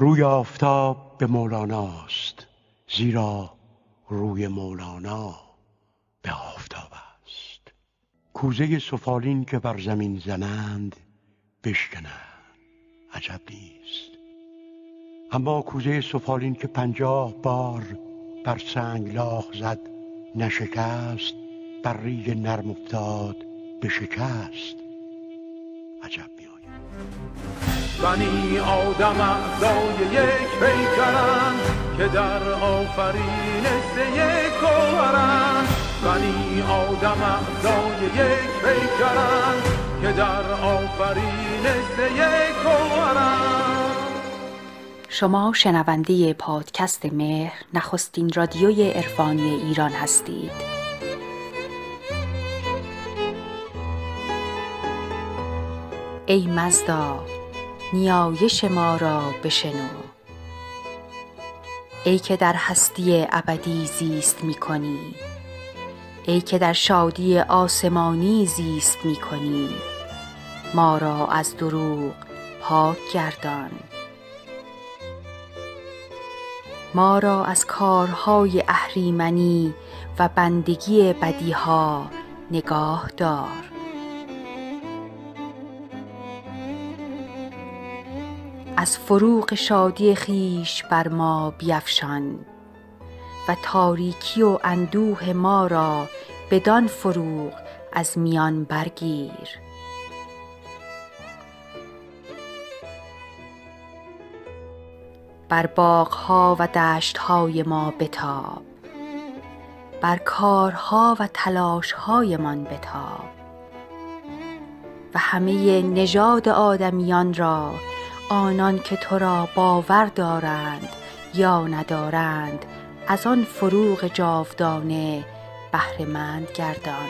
روی آفتاب به مولاناست زیرا روی مولانا به آفتاب است. کوزه سفالین که بر زمین زنند بشکنند. عجب نیست. اما کوزه سفالین که پنجاه بار بر سنگ لاخ زد نشکست بر ریگ نرم افتاد به شکست. عجب میآید. بنی آدم اعضای یک پیکرند که در آفرینش یک گوهرند بنی آدم اعضای یک پیکرند که در آفرینش یک گوهرند شما شنونده پادکست مهر نخستین رادیوی عرفانی ایران هستید. ای مزدا نیایش ما را بشنو. ای که در هستی ابدی زیست می کنی ای که در شادی آسمانی زیست می کنی ما را از دروغ پاک گردان. ما را از کارهای اهریمنی و بندگی بدیها نگاه دار. از فروغ شادی خویش بر ما بیفشان و تاریکی و اندوه ما را بدان فروغ از میان برگیر. بر باغها و دشتهای ما بتاب بر کارها و تلاشهایمان بتاب و همه نژاد آدمیان را آنان که تو را باور دارند یا ندارند از آن فروغ جاودانه بهرهمند گردان.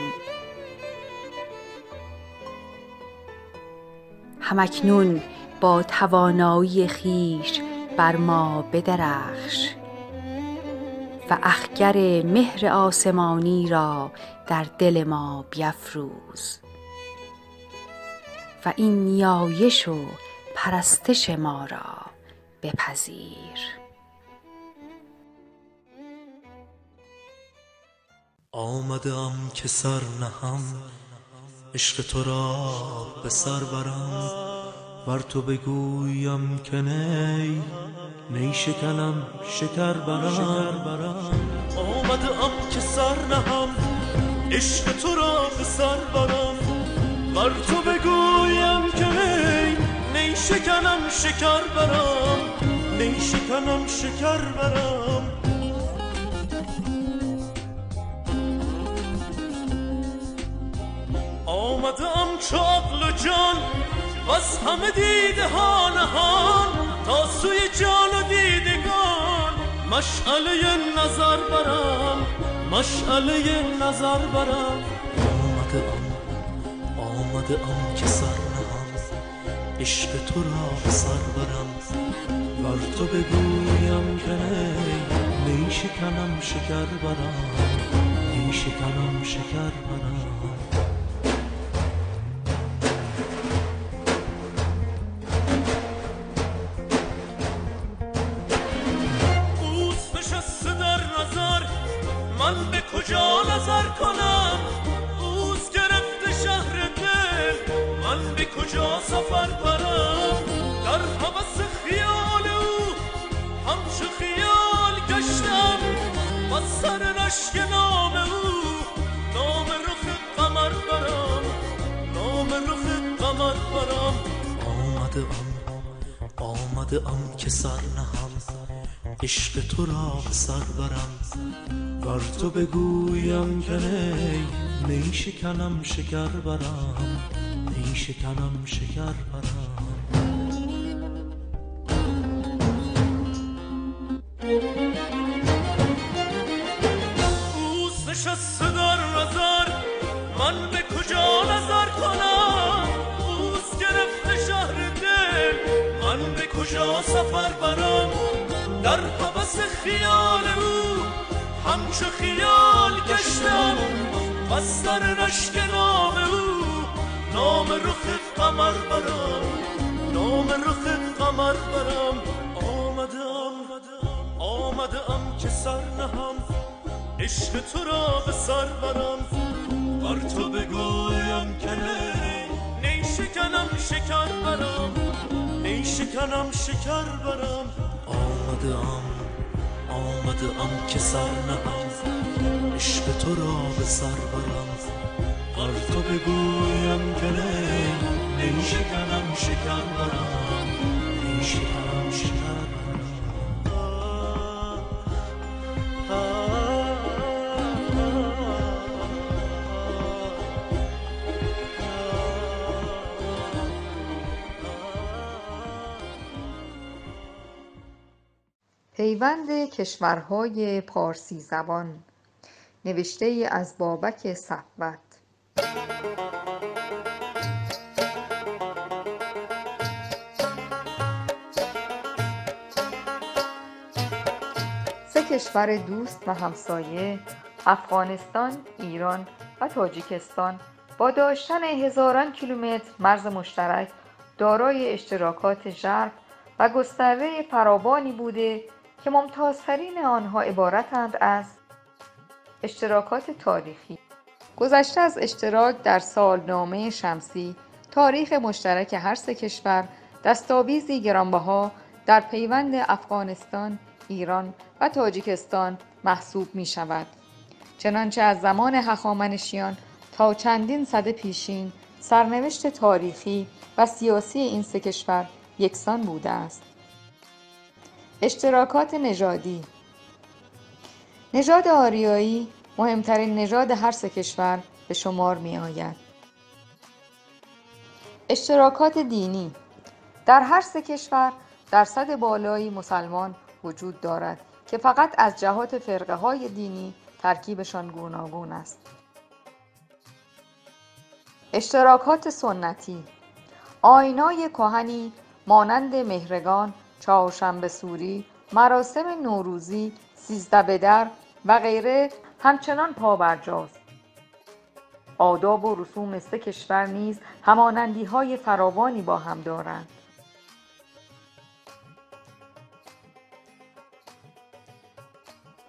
همکنون با توانایی خویش بر ما بدرخش و اخگر مهر آسمانی را در دل ما بیفروز و این نیایش و پرستش ما را بپذیر. آمدم که سر نهم عشق تو را به سر برم. بر تو بگویم که نی نی شکنم شکر برم. آمدم که سر نهم عشق تو را به سر برم. بر تو بگویم شکر برم نی شکنم شکر برم. آمدم چو عقل و جان بس همه دیده ها نهان تا سوی جان و دیدگان. مشعله نظر برم مشعله نظر برم. آمده ام آمده ام که عشق تو را سر برم بر تو بگویم که نی شکنم شکر برم. نی شکنم شکر برم. من به کجا سفر برم در حوث خیال او همچو خیال گشتم و سر رشک نام او نام رخ قمر برم نام رخ قمر برم آمده ام آمده ام که سر نهم عشق تو را سر برم بر تو بگویم که نی نی شکنم شکر برم نی شکنم شکر اوست نشسته در نظر من به کجا نظر کنم؟ اوست گرفته شهر دل من به کجا سفر برم؟ در حوث خیال او همچو خیال گشتم و سر رشک نام او. نام رخ قمر برم نام رخ قمر برم آمده ام که سر نهم عشق تو را به سر برم. بر تو بگویم که نی شکنم شکر برم نی شکنم شکر برم. آمده ام که سر نهم عشق تو را به سر برم. بر تو بگویم که نی شکنم شکر برم نی شکنم شکر پیوند کشورهای پارسی زبان. نوشته از بابک صفوت سه کشور دوست و همسایه افغانستان، ایران و تاجیکستان. با داشتن هزاران کیلومتر مرز مشترک دارای اشتراکات ژرف و گستره فراوانی بوده که ممتازترین آنها عبارتند از اشتراکات تاریخی. گذشته از اشتراک در سالنامه شمسی تاریخ مشترک هر سه کشور دستاویزی گرانبها در پیوند افغانستان ایران و تاجیکستان محسوب می شود چنانچه از زمان هخامنشیان تا چندین صده پیشین سرنوشت تاریخی و سیاسی این سه کشور یکسان بوده است. اشتراکات نژادی نژاد آریایی مهمترین نژاد هر سه کشور به شمار می آید. اشتراکات دینی در هر سه کشور درصد بالایی مسلمان وجود دارد که فقط از جهات فرقه های دینی ترکیبشان گوناگون است. اشتراکات سنتی آینای کهنی مانند مهرگان چهارشنبه سوری، مراسم نوروزی، سیزده بدر و غیره همچنان پابرجاست. آداب و رسوم سه کشور نیز همانندی های فراوانی با هم دارند.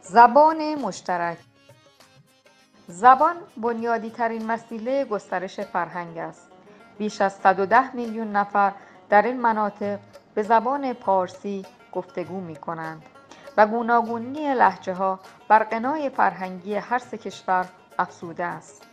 زبان مشترک زبان بنیادی ترین مسئله گسترش فرهنگ است. بیش از 110 میلیون نفر در این مناطق به زبان پارسی گفتگو می کنند و گوناگونی لحجه ها بر قنای فرهنگی هر سه کشور افزوده است.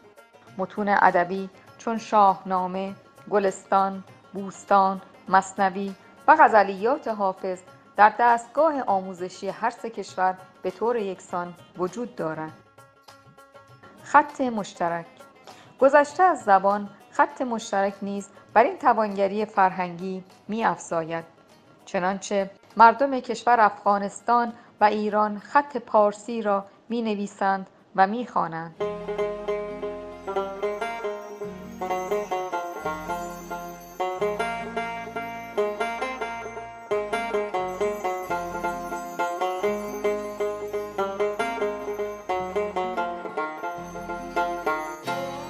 متون ادبی چون شاهنامه، گلستان، بوستان، مصنوی و غزلیات حافظ در دستگاه آموزشی هر سه کشور به طور یکسان وجود دارند. خط مشترک گذشته از زبان خط مشترک نیز بر این توانگری فرهنگی می افزاید. چنانچه مردم کشور افغانستان و ایران خط پارسی را می نویسند و می خوانند.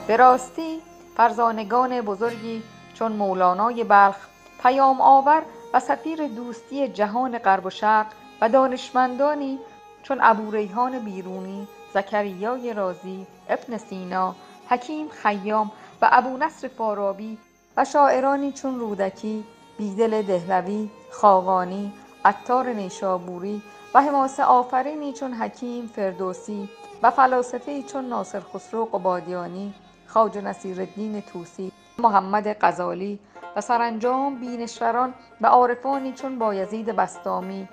به راستی فرزانگان بزرگی چون مولانای بلخ پیام آور و سفیر دوستی جهان غرب و شرق و دانشمندانی چون ابوریحان بیرونی زکریای رازی ابن سینا حکیم خیام و ابو نصر فارابی و شاعرانی چون رودکی بیدل دهلوی خاقانی عطار نیشابوری و حماسه آفرینی چون حکیم فردوسی و فلاسفه چون ناصر خسرو قبادیانی خواجه نصیرالدین توسی محمد غزالی و سرانجام بینشوران و عارفانی چون بایزید بستامی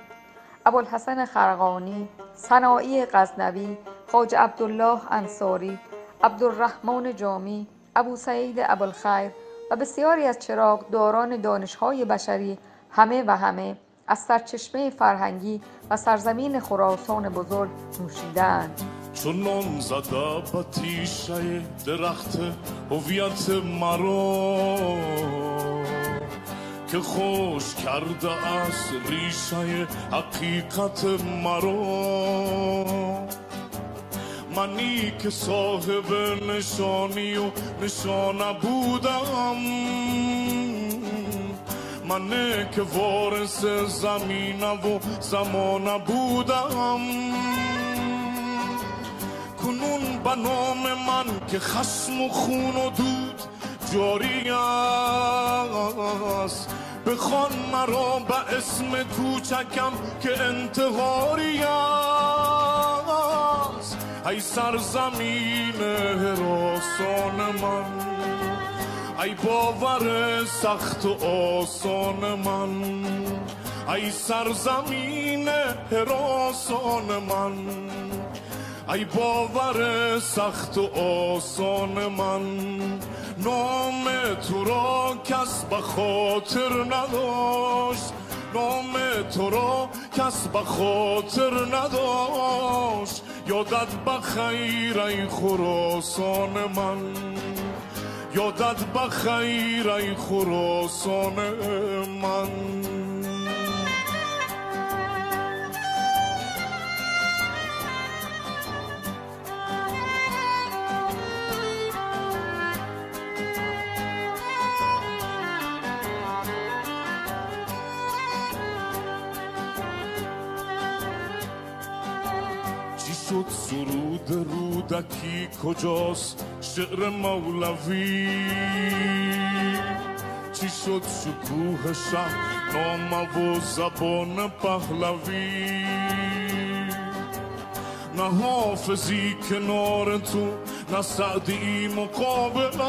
ابوالحسن خرقانی سنایی غزنوی خواجه عبدالله انصاری عبدالرحمن جامی ابو سعید ابوالخیر و بسیاری از چراغداران دانشهای بشری همه و همه از سرچشمه فرهنگی و سرزمین خراسان بزرگ نوشیدند چون نان زده تیشه درخت هویت مرا. که خوش کرده از ریشه حقیقت مرا. منی که صاحب نشانی و نشانه بودم. من که وارث زمین و زمان بودم. کنون به نام من که خسم و خون و دود جاری است بخوان مرا به اسم کوچکم که انتحاری است ای سرزمین حراسان من. ای باور سخت و آسان من. ای سرزمین حراسان من. ای باور سخت و آسان من نام تو را کس به خاطر نداشت نام تو را کس به خاطر نداشت یادت بخیر ای خراسان من یادت بخیر ای خراسان من شد سرود رودکی کجاست شعر مولوی؟ چی شد شکوه شهر نام و زبان پهلوی؟ نه حافظی کنار تو نه سعدی مقابلت.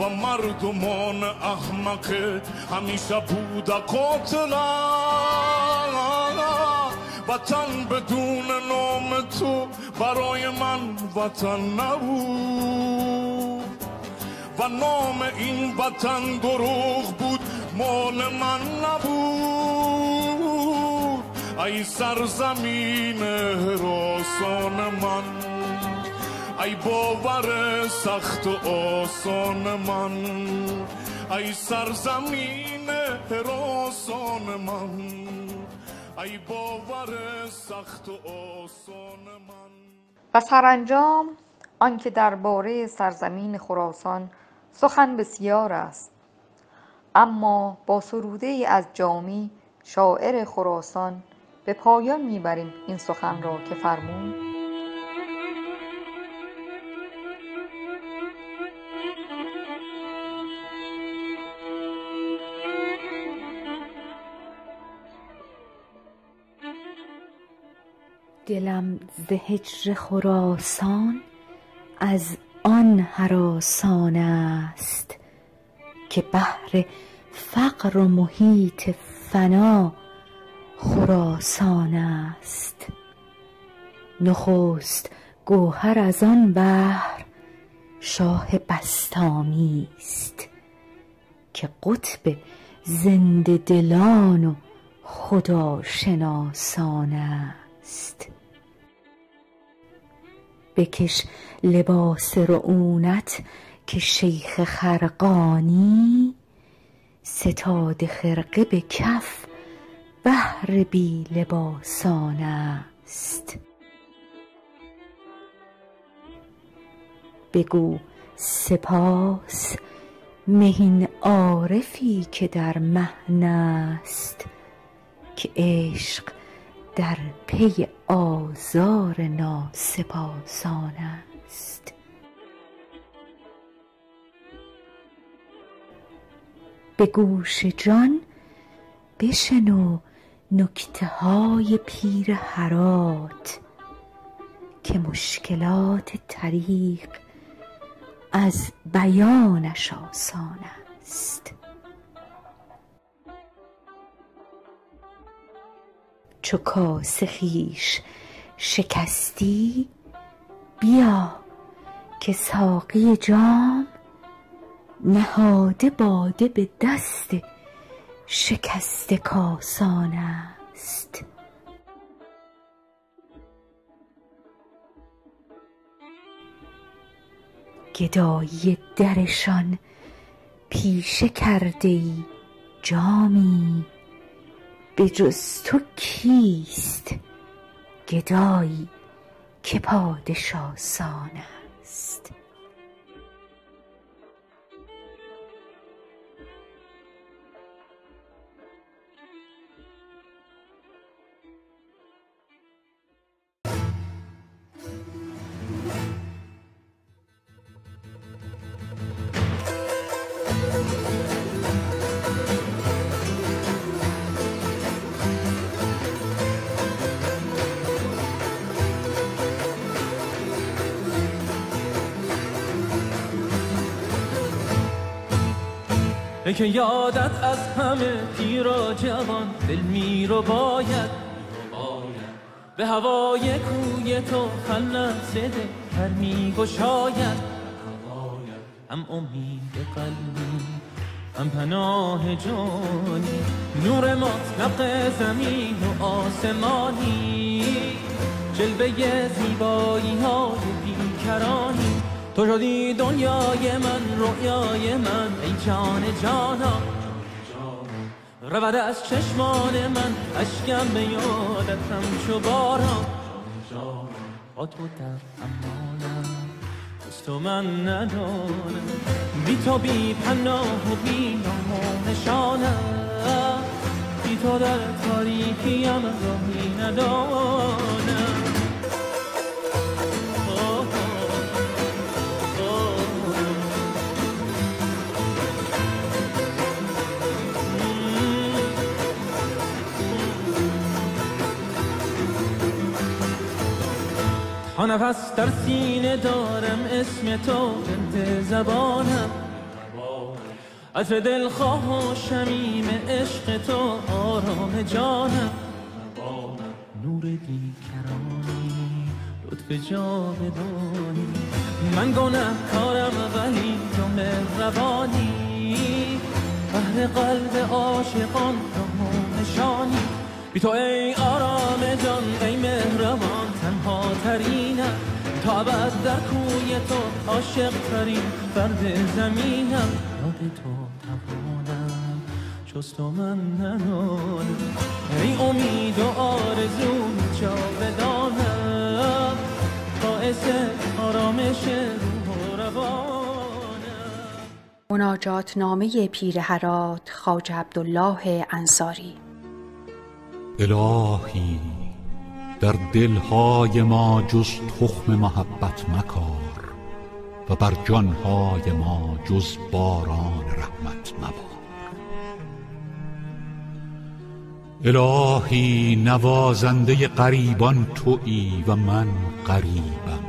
و مردمان احمق همیشه بود قاتلت وطن بدون نام تو برای من وطن نبود. و نام این وطن دروغ بود مال من نبود. ای سرزمین حراسان من ای باور سخت و آسان من ای سرزمین حراسان من. ای باور سخت و آسان من. و سرانجام آنکه درباره سرزمین خراسان سخن بسیار است. اما با سروده از جامی شاعر خراسان به پایان می‌بریم این سخن را که فرمود. دلم ز هجر خراسان از آن هراسان است که بهر فقر و محیط فنا خراسان است. نخست گوهر از آن بحر شاه بسطامی است که قطب زنده دلان و خداشناسان است. بکش لباس رعونت که شیخ خرقانی ستاده خرقه به کف بهر بی لباسان است. بگو سپاس مهین عارفی که در مهن است که عشق در پی آزار ناسپاسان است. به گوش جان بشنو نکته های پیر هرات که مشکلات طریق از بیانش آسان است. چو کاس خویش شکستی بیا که ساقی جام نهاده باده به دست شکسته کاسان است. گدایی درشان پیشه کرده ای جامی. به جز تو کیست گدایی که پادشاه است؟ که یادت از همه پیرا جوان دل می رو باید. به هوای کوی تو خلت زده هر می گشاید. هم امید قلبی هم پناه جانی. نور مطلق زمین و آسمانی. جلوه زیبایی های بیکرانی. تو شدی دنیای من رویای من ای جان جانا. رود از چشمان من اشکم به یادتم چو باران. با تو در امانم تو من ندانم. بی تو بی پناه و بی نام نشانم. بی تو در تاریکیم راهی ندانم. تا نفس در سینه دارم اسم تو بنت زبانم. از دلخواه و شمیم عشق تو آرام جانم. نور بیکرانی لطف جاودانی. من گناه کارم ولی تو مهربانی. بهر قلب عاشقان تو نشانی. بی تو ای آرام جان ای مهربان. تنها ترینم تا بعد در کوی تو عاشق ترین فرد زمینم. یاد تو توانم جز تو من ندانم ای امید و آرزو جاودانم. باعث آرامش روح و روانم. مناجات نامه پیر هرات خاج عبدالله انصاری. الهی در دلهای ما جز تخم محبت مکار و بر جانهای ما جز باران رحمت مبار. الهی نوازنده غریبان تویی و من غریبم.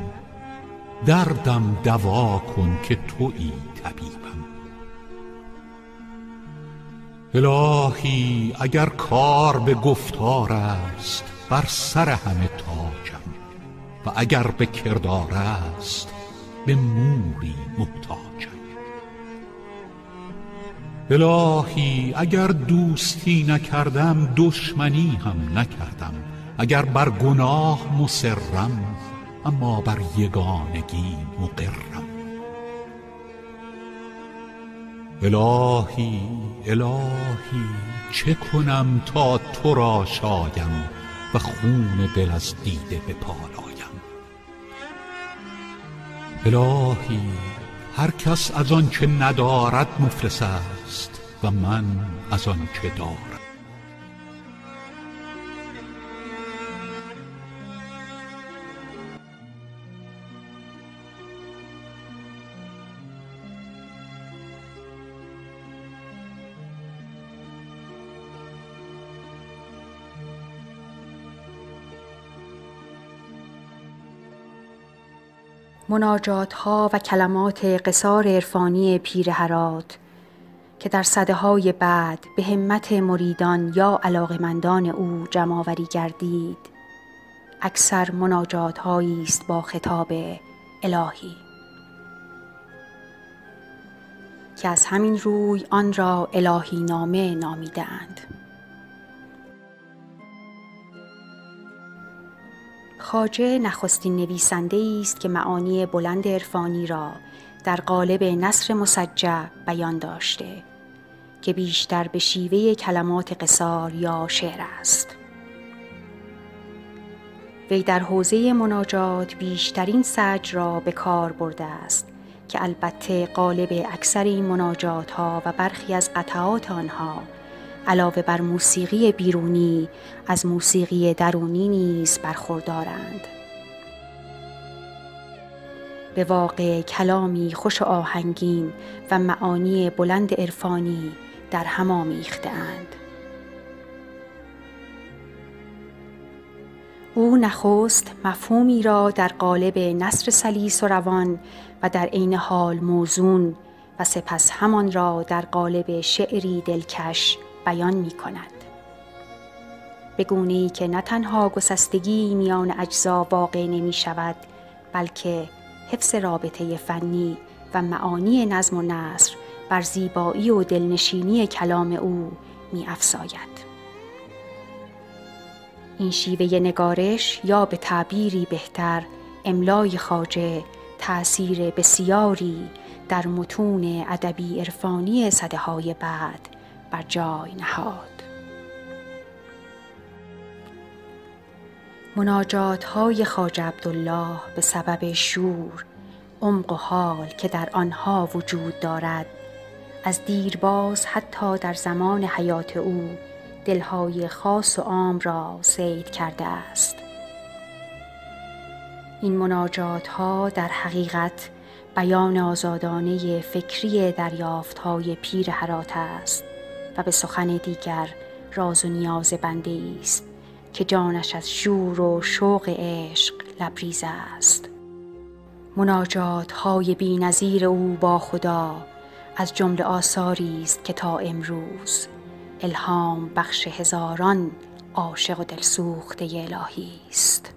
دردم دوا کن که تویی طبیبم. الهی اگر کار به گفتار است بر سر همه تاجم و اگر به کردار است به موری محتاجم الهی اگر دوستی نکردم دشمنی هم نکردم. اگر بر گناه مصرم اما بر یگانگی مقرم. الهی الهی چه کنم تا تو را شایم؟ خون دل از دیده بپالایم الهی هر کس از آنچه ندارد مفلس است و من از آنچه دارم. مناجات ها و کلمات قصار عرفانی پیر هرات که در صده های بعد به همت مریدان یا علاقمندان او جمعآوری گردید اکثر مناجات هایی است با خطاب الهی. که از همین روی آن را الهی نامه نامیدند خاجه نخستین نویسنده است که معانی بلند عرفانی را در قالب نصر مسجع بیان داشته که بیشتر به شیوه کلمات قصار یا شعر است. وی در حوزه مناجات بیشترین سج را به کار برده است که البته قالب اکثر این مناجات ها و برخی از قطعات آنها علاوه بر موسیقی بیرونی از موسیقی درونی نیز برخوردارند. به واقع کلامی خوش آهنگین و معانی بلند عرفانی در هم آمیختهاند. او نخست مفهومی را در قالب نصر سلیس و روان و در عین حال موزون و سپس همان را در قالب شعری دلکش بیان می کند. به ای که نه تنها گسستگی میان اجزا واقع نمی شود بلکه حفظ رابطه فنی و معانی نظم و نصر بر زیبایی و دلنشینی کلام او می افزاید. این شیوه نگارش یا به تعبیری بهتر املای خاجه تأثیر بسیاری در متون ادبی عرفانی صده های بعد بر جای نهاد. مناجات های خاج عبدالله به سبب شور، عمق و حال که در آنها وجود دارد از دیرباز حتی در زمان حیات او دلهای خاص و عام را سید کرده است این مناجات ها در حقیقت بیان آزادانه فکری دریافت های پیر حرات است و به سخن دیگر راز و نیاز بنده است که جانش از شور و شوق عشق لبریز است. مناجات های بی نظیر او با خدا از جمله آثاری است که تا امروز الهام بخش هزاران عاشق و دلسوخته الهی است.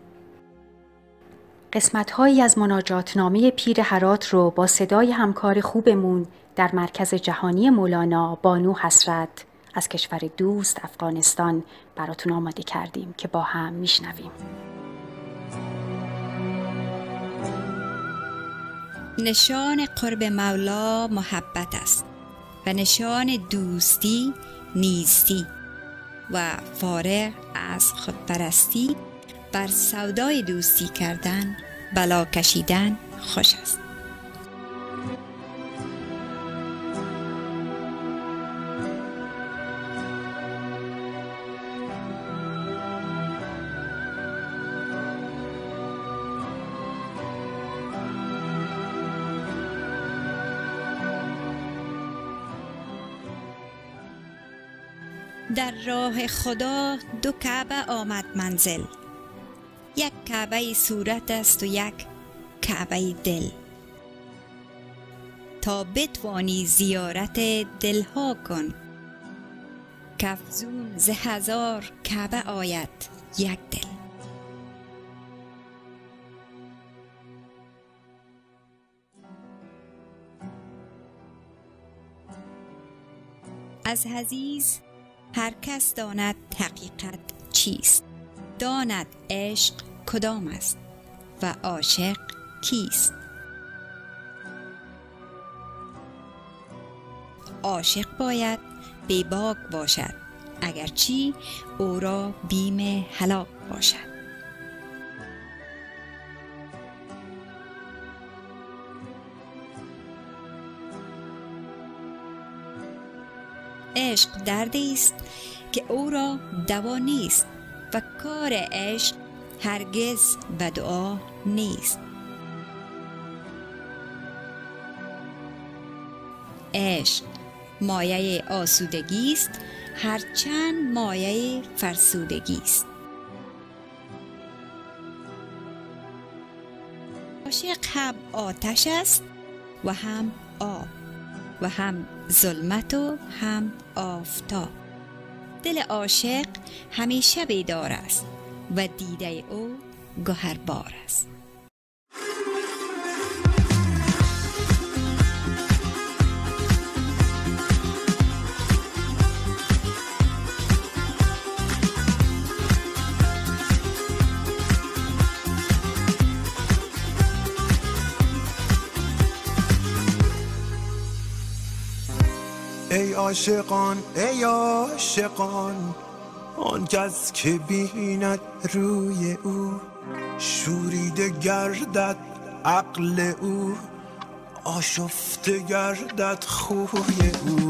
قسمت هایی از مناجات نامه پیر حرات رو با صدای همکار خوبمون در مرکز جهانی مولانا بانو حسرت از کشور دوست افغانستان براتون آماده کردیم که با هم میشنویم. نشان قرب مولا محبت است و نشان دوستی نیستی و فارغ از خودپرستی بر سودای دوستی کردن بلا کشیدن خوش است. راه خدا دو کعبه آمد منزل. یک کعبه صورت است و یک کعبه دل. تا بتوانی زیارت دلها کن. کفزون ز هزار کعبه آید یک دل. از حزیز هر کس داند حقیقت چیست؟ داند عشق کدام است و عاشق کیست؟ عاشق باید بیباک باشد اگرچی او را بیم هلاک باشد. عشق دردی است که او را دوا نیست و کار عشق هرگز به دعا نیست. عشق مایه آسودگی است هرچند مایه فرسودگی است. عاشق هم آتش است و هم آب و هم ظلمت و هم آفتاب دل عاشق همیشه بیدار است و دیده او گهربار است. ای عاشقان ای عاشقان آن کس که بیند روی او شوریده گردد عقل او آشفته گردد خوی او.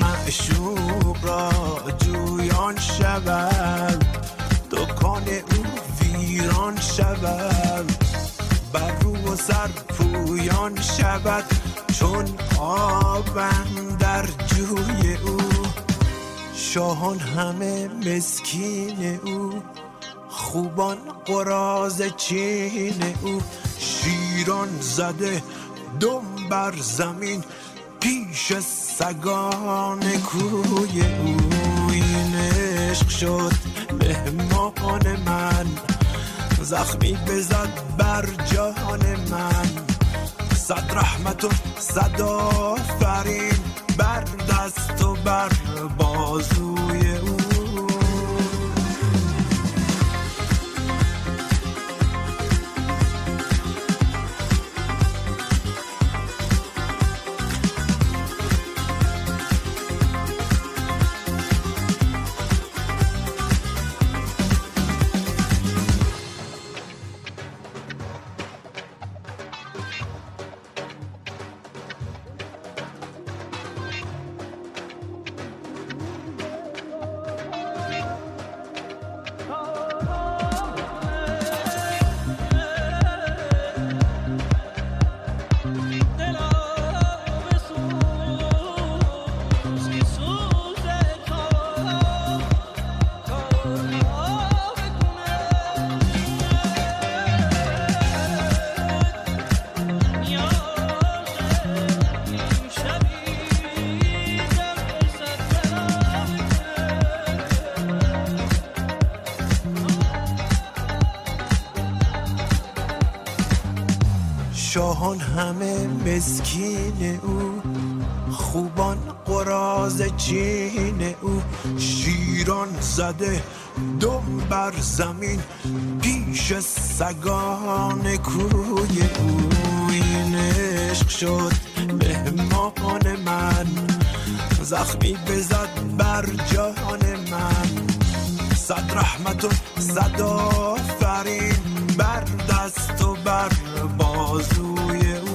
معشوق را جویان شود دکان او ویران شود بر رو و سر پویان شود. چون آبم در جوی او شاهان همه مسکین او خوبان قراز چین او. شیران زده دم بر زمین پیش سگان کوی او. این عشق شد مهمان من زخمی بزد بر جان من. صد رحمت و صد آفرین. بر دست و بر بازوی او. همه مسکین او خوبان قراز چین او. شیران زده دم بر زمین پیش سگان کوی او. این عشق شد مهمان من زخمی بزد بر جان من. صد رحمت و صد آفرین بر دست و بر بازوی او.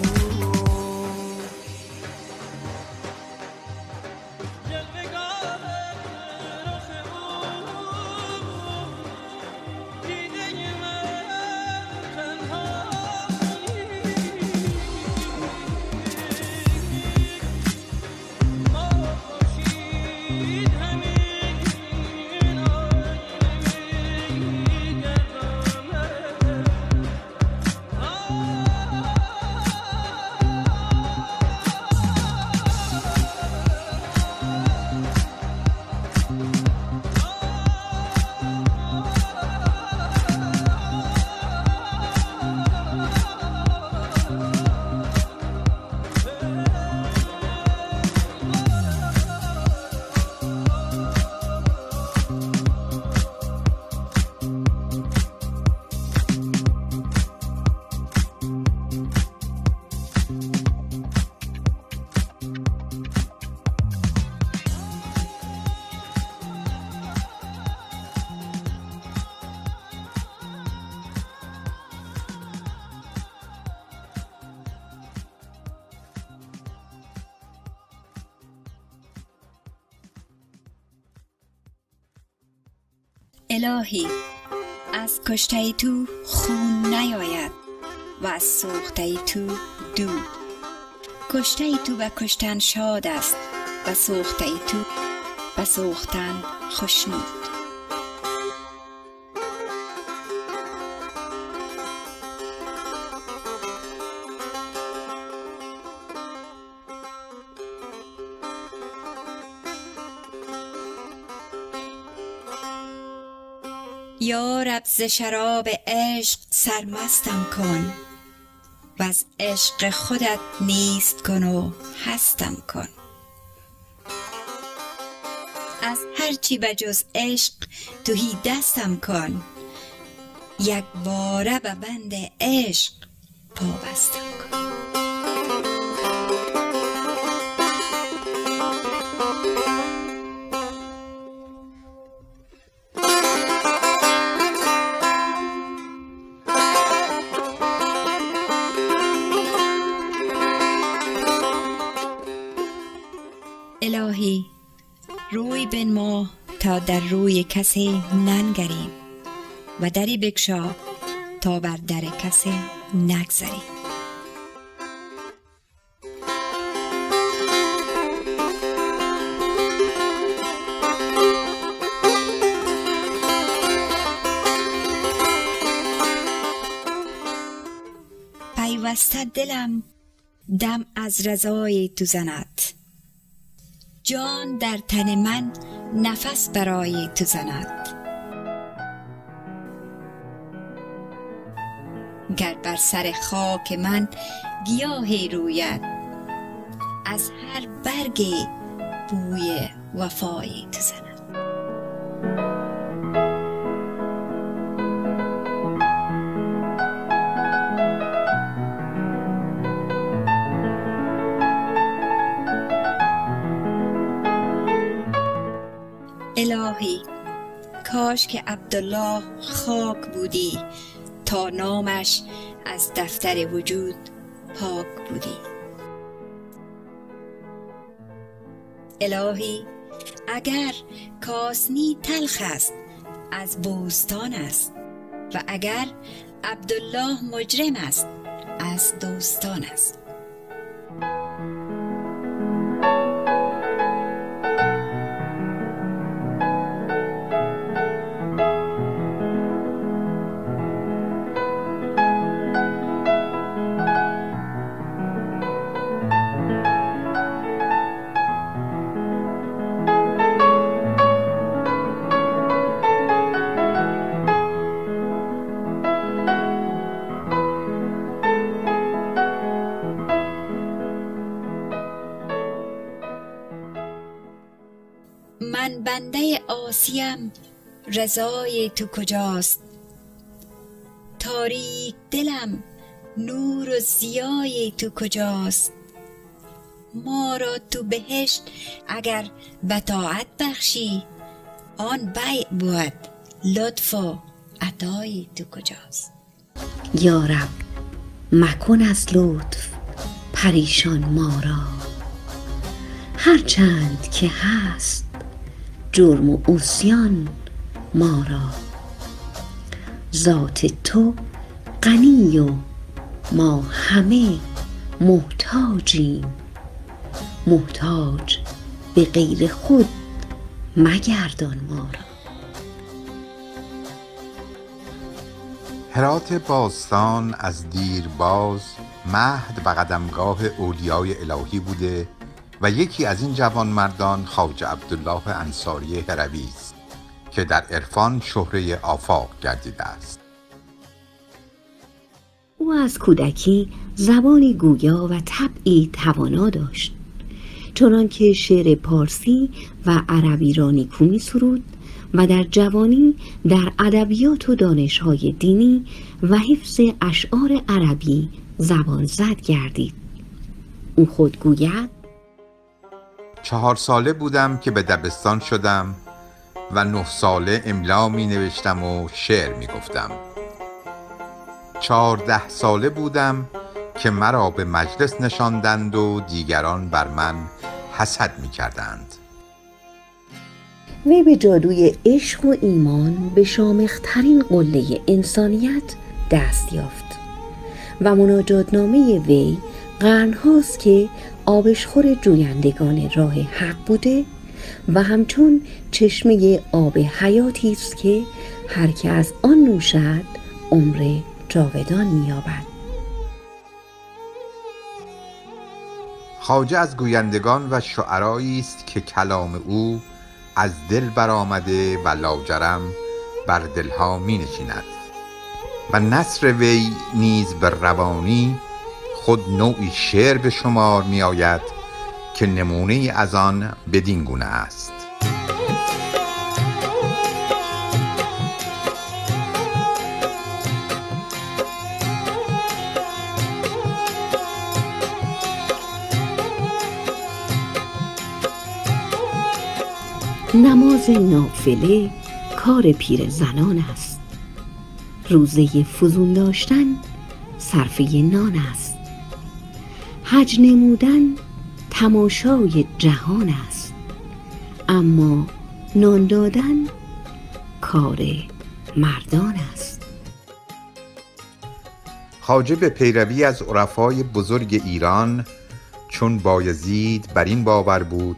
الهی از کشته تو خون نیاید و از سوخته تو دود. کشته تو به کشتن شاد است و سوخته تو به سوختن خشنود. ز شراب عشق سرمستم کن و از عشق خودت نیست کن و هستم کن. از هرچی به جز عشق تهی دستم کن. یک باره به بند عشق پابستم کن. الهی روی بنما تا در روی کسی ننگریم و دری بگشا تا بر در کسی نگذریم. پیوسته دلم دم از رضای تو زند. جان در تن من نفس برای تو زند. گر بر سر خاک من گیاهی روید از هر برگی بوی وفای تو زند. کاش که عبدالله خاک بودی تا نامش از دفتر وجود پاک بودی. الهی اگر کاسنی تلخ است از بوستان است. و اگر عبدالله مجرم است از دوستان است. آسیم رضای تو کجاست؟ تاریک دلم نور و زیای تو کجاست؟ ما را تو بهشت اگر بطاعت بخشی آن بیع بود لطف و عطای تو کجاست؟ یا رب مکن از لطف پریشان ما را. هرچند که هست جرم و عصیان ما را. ذات تو غنی و ما همه محتاجیم. محتاج به غیر خود مگردان ما را. هرات باستان از دیرباز مهد و قدمگاه اولیای الهی بوده و یکی از این جوانمردان خواجه عبدالله انصاری هروی است که در عرفان شهره آفاق گردیده است. او از کودکی زبانی گویا و طبعی توانا داشت. چنانکه شعر پارسی و عربی را نیکو می سرود و در جوانی در ادبیات و دانشهای دینی و حفظ اشعار عربی زبان زد گردید. او خود گوید چهار ساله بودم که به دبستان شدم و نه ساله املا می نوشتم و شعر می گفتم. چهارده ساله بودم که مرا به مجلس نشاندند و دیگران بر من حسد می کردند. وی به جادوی عشق و ایمان به شامخترین قله انسانیت دست یافت و مناجاتنامه وی قرنهاست که آبشخور جویندگان راه حق بوده و همچون چشمه آب حیاتی است که هر که از آن نوشد عمر جاودان مییابد. خواجه از گویندگان و شعرایی است که کلام او از دل برآمده و لاجرم بر دلها می نشیند و نصر وی نیز به روانی خود نوعی شعر به شمار می آید که نمونه از آن بدین گونه است. نماز نافله کار پیر زنان است. روزه فزون داشتن صرفه نان است. حج نمودن تماشای جهان است. اما نان دادن کار مردان است. خواجه به پیروی از عرفای بزرگ ایران چون بایزید بر این باور بود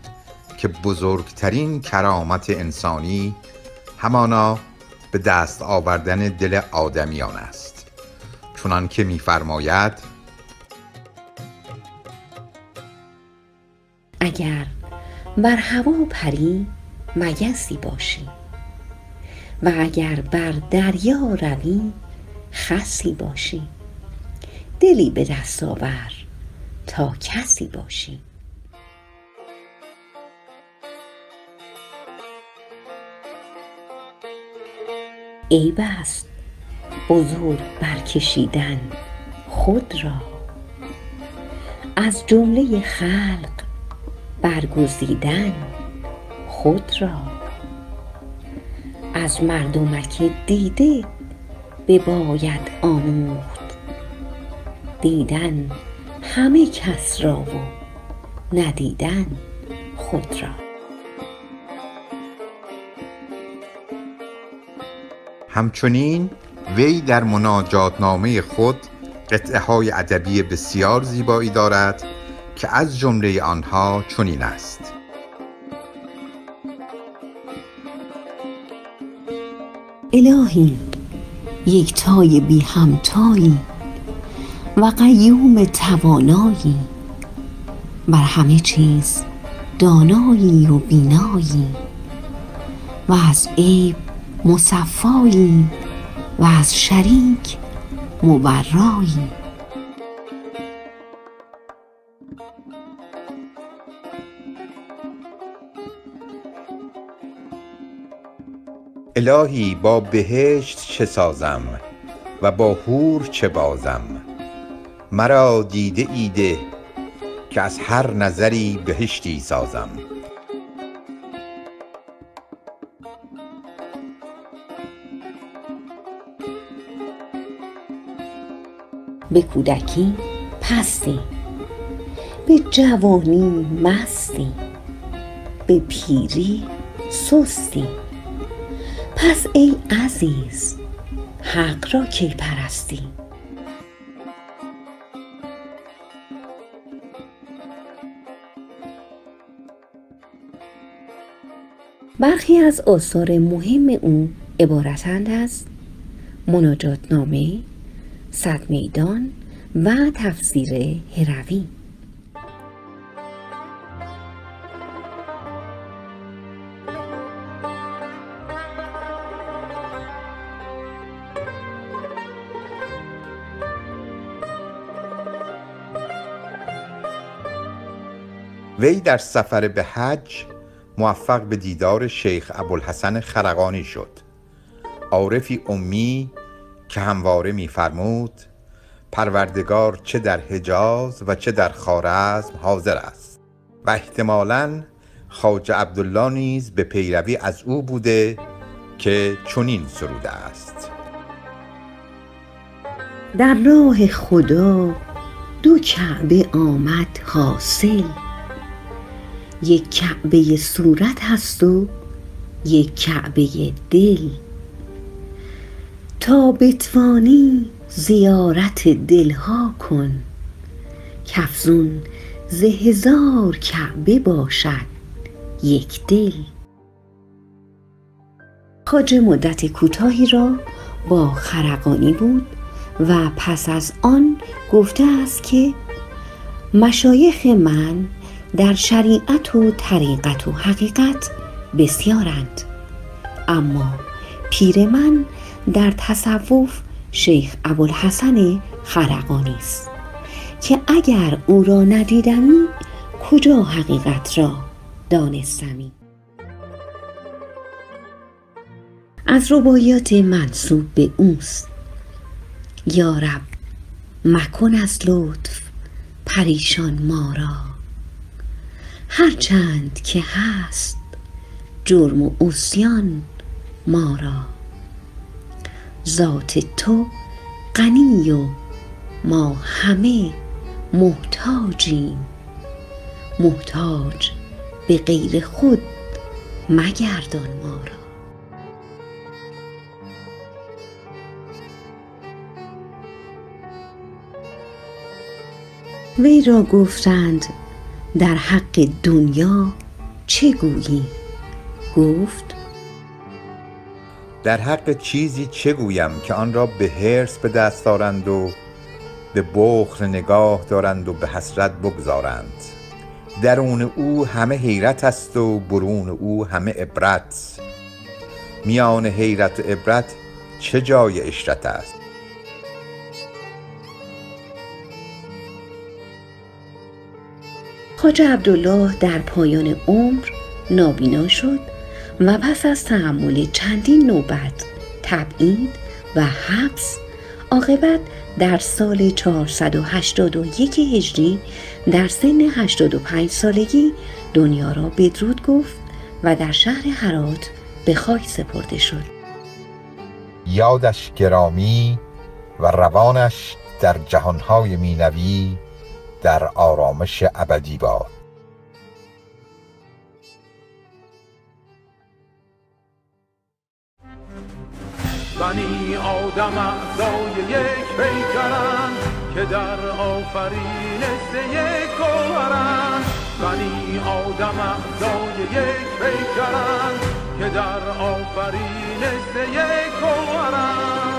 که بزرگترین کرامت انسانی همانا به دست آوردن دل آدمیان است. چنان که می‌فرماید اگر بر هوا پری مگسی باشی و اگر بر دریا روی خسی باشی دلی به دست آور تا کسی باشی عیب است بزرگ برکشیدن خود را از جمله خلق برگزیدن خود را. از مردمک دیده بباید آموخت. دیدن همه کس را و ندیدن خود را. همچنین وی در مناجاتنامه خود قطعه های ادبی بسیار زیبایی دارد که از جمله آنها چنین است. الهی یکتای بی همتایی و قیوم توانایی. بر همه چیز دانایی و بینایی. و از عیب مصفایی و از شریک مبرایی. الهی با بهشت چه سازم و با حور چه بازم؟ مرا دیده ای ده که از هر نظری بهشتی سازم. به کودکی پستی به جوانی مستی به پیری سستی. پس ای عزیز حق را کی پرستی؟ برخی از آثار مهم او عبارتند از مناجاتنامه صد میدان و تفسیر هروی. وی در سفر به حج موفق به دیدار شیخ ابوالحسن خرقانی شد. عارفی امی که همواره میفرمود پروردگار چه در حجاز و چه در خارزم حاضر است و احتمالا خواجه عبدالله نیز به پیروی از او بوده که چنین سروده است. در راه خدا دو کعبه آمد حاصل. یک کعبه صورت هست و یک کعبه دل. تا بتوانی زیارت دلها کن. کافزون ز هزار کعبه باشد یک دل. خواجه مدت کوتاهی را با خرقانی بود و پس از آن گفته است که مشایخ من در شریعت و طریقت و حقیقت بسیارند. اما پیر من در تصوف شیخ ابوالحسن خرقانی است که اگر او را ندیدمی کجا حقیقت را دانستمی؟ از رباعیات منصوب به اوست. یارب مکن از لطف پریشان ما را. هرچند که هست جرم و عصیان ما را. ذات تو غنی و ما همه محتاجیم. محتاج به غیر خود مگردان ما را. وی را گفتند در حق دنیا چه گویی؟ گفت در حق چیزی چه گویم که آن را به حرص به دست دارند و به بخل نگاه دارند و به حسرت بگذارند؟ درون او همه حیرت است و برون او همه عبرت. میان حیرت و عبرت چه جای اشرت است؟ خواجه عبدالله در پایان عمر نابینا شد و پس از تحمل چندین نوبت تبعید و حبس عاقبت در سال 481 هجری در سن 85 سالگی دنیا را بدرود گفت و در شهر هرات به خاک سپرده شد. یادش گرامی و روانش در جهانهای مینوی در آرامش ابدی باد. بنی آدم اعضای یک پیکرن که در آفرینش یک گوهرن بنی آدم اعضای یک پیکرن که در آفرینش یک گوهرن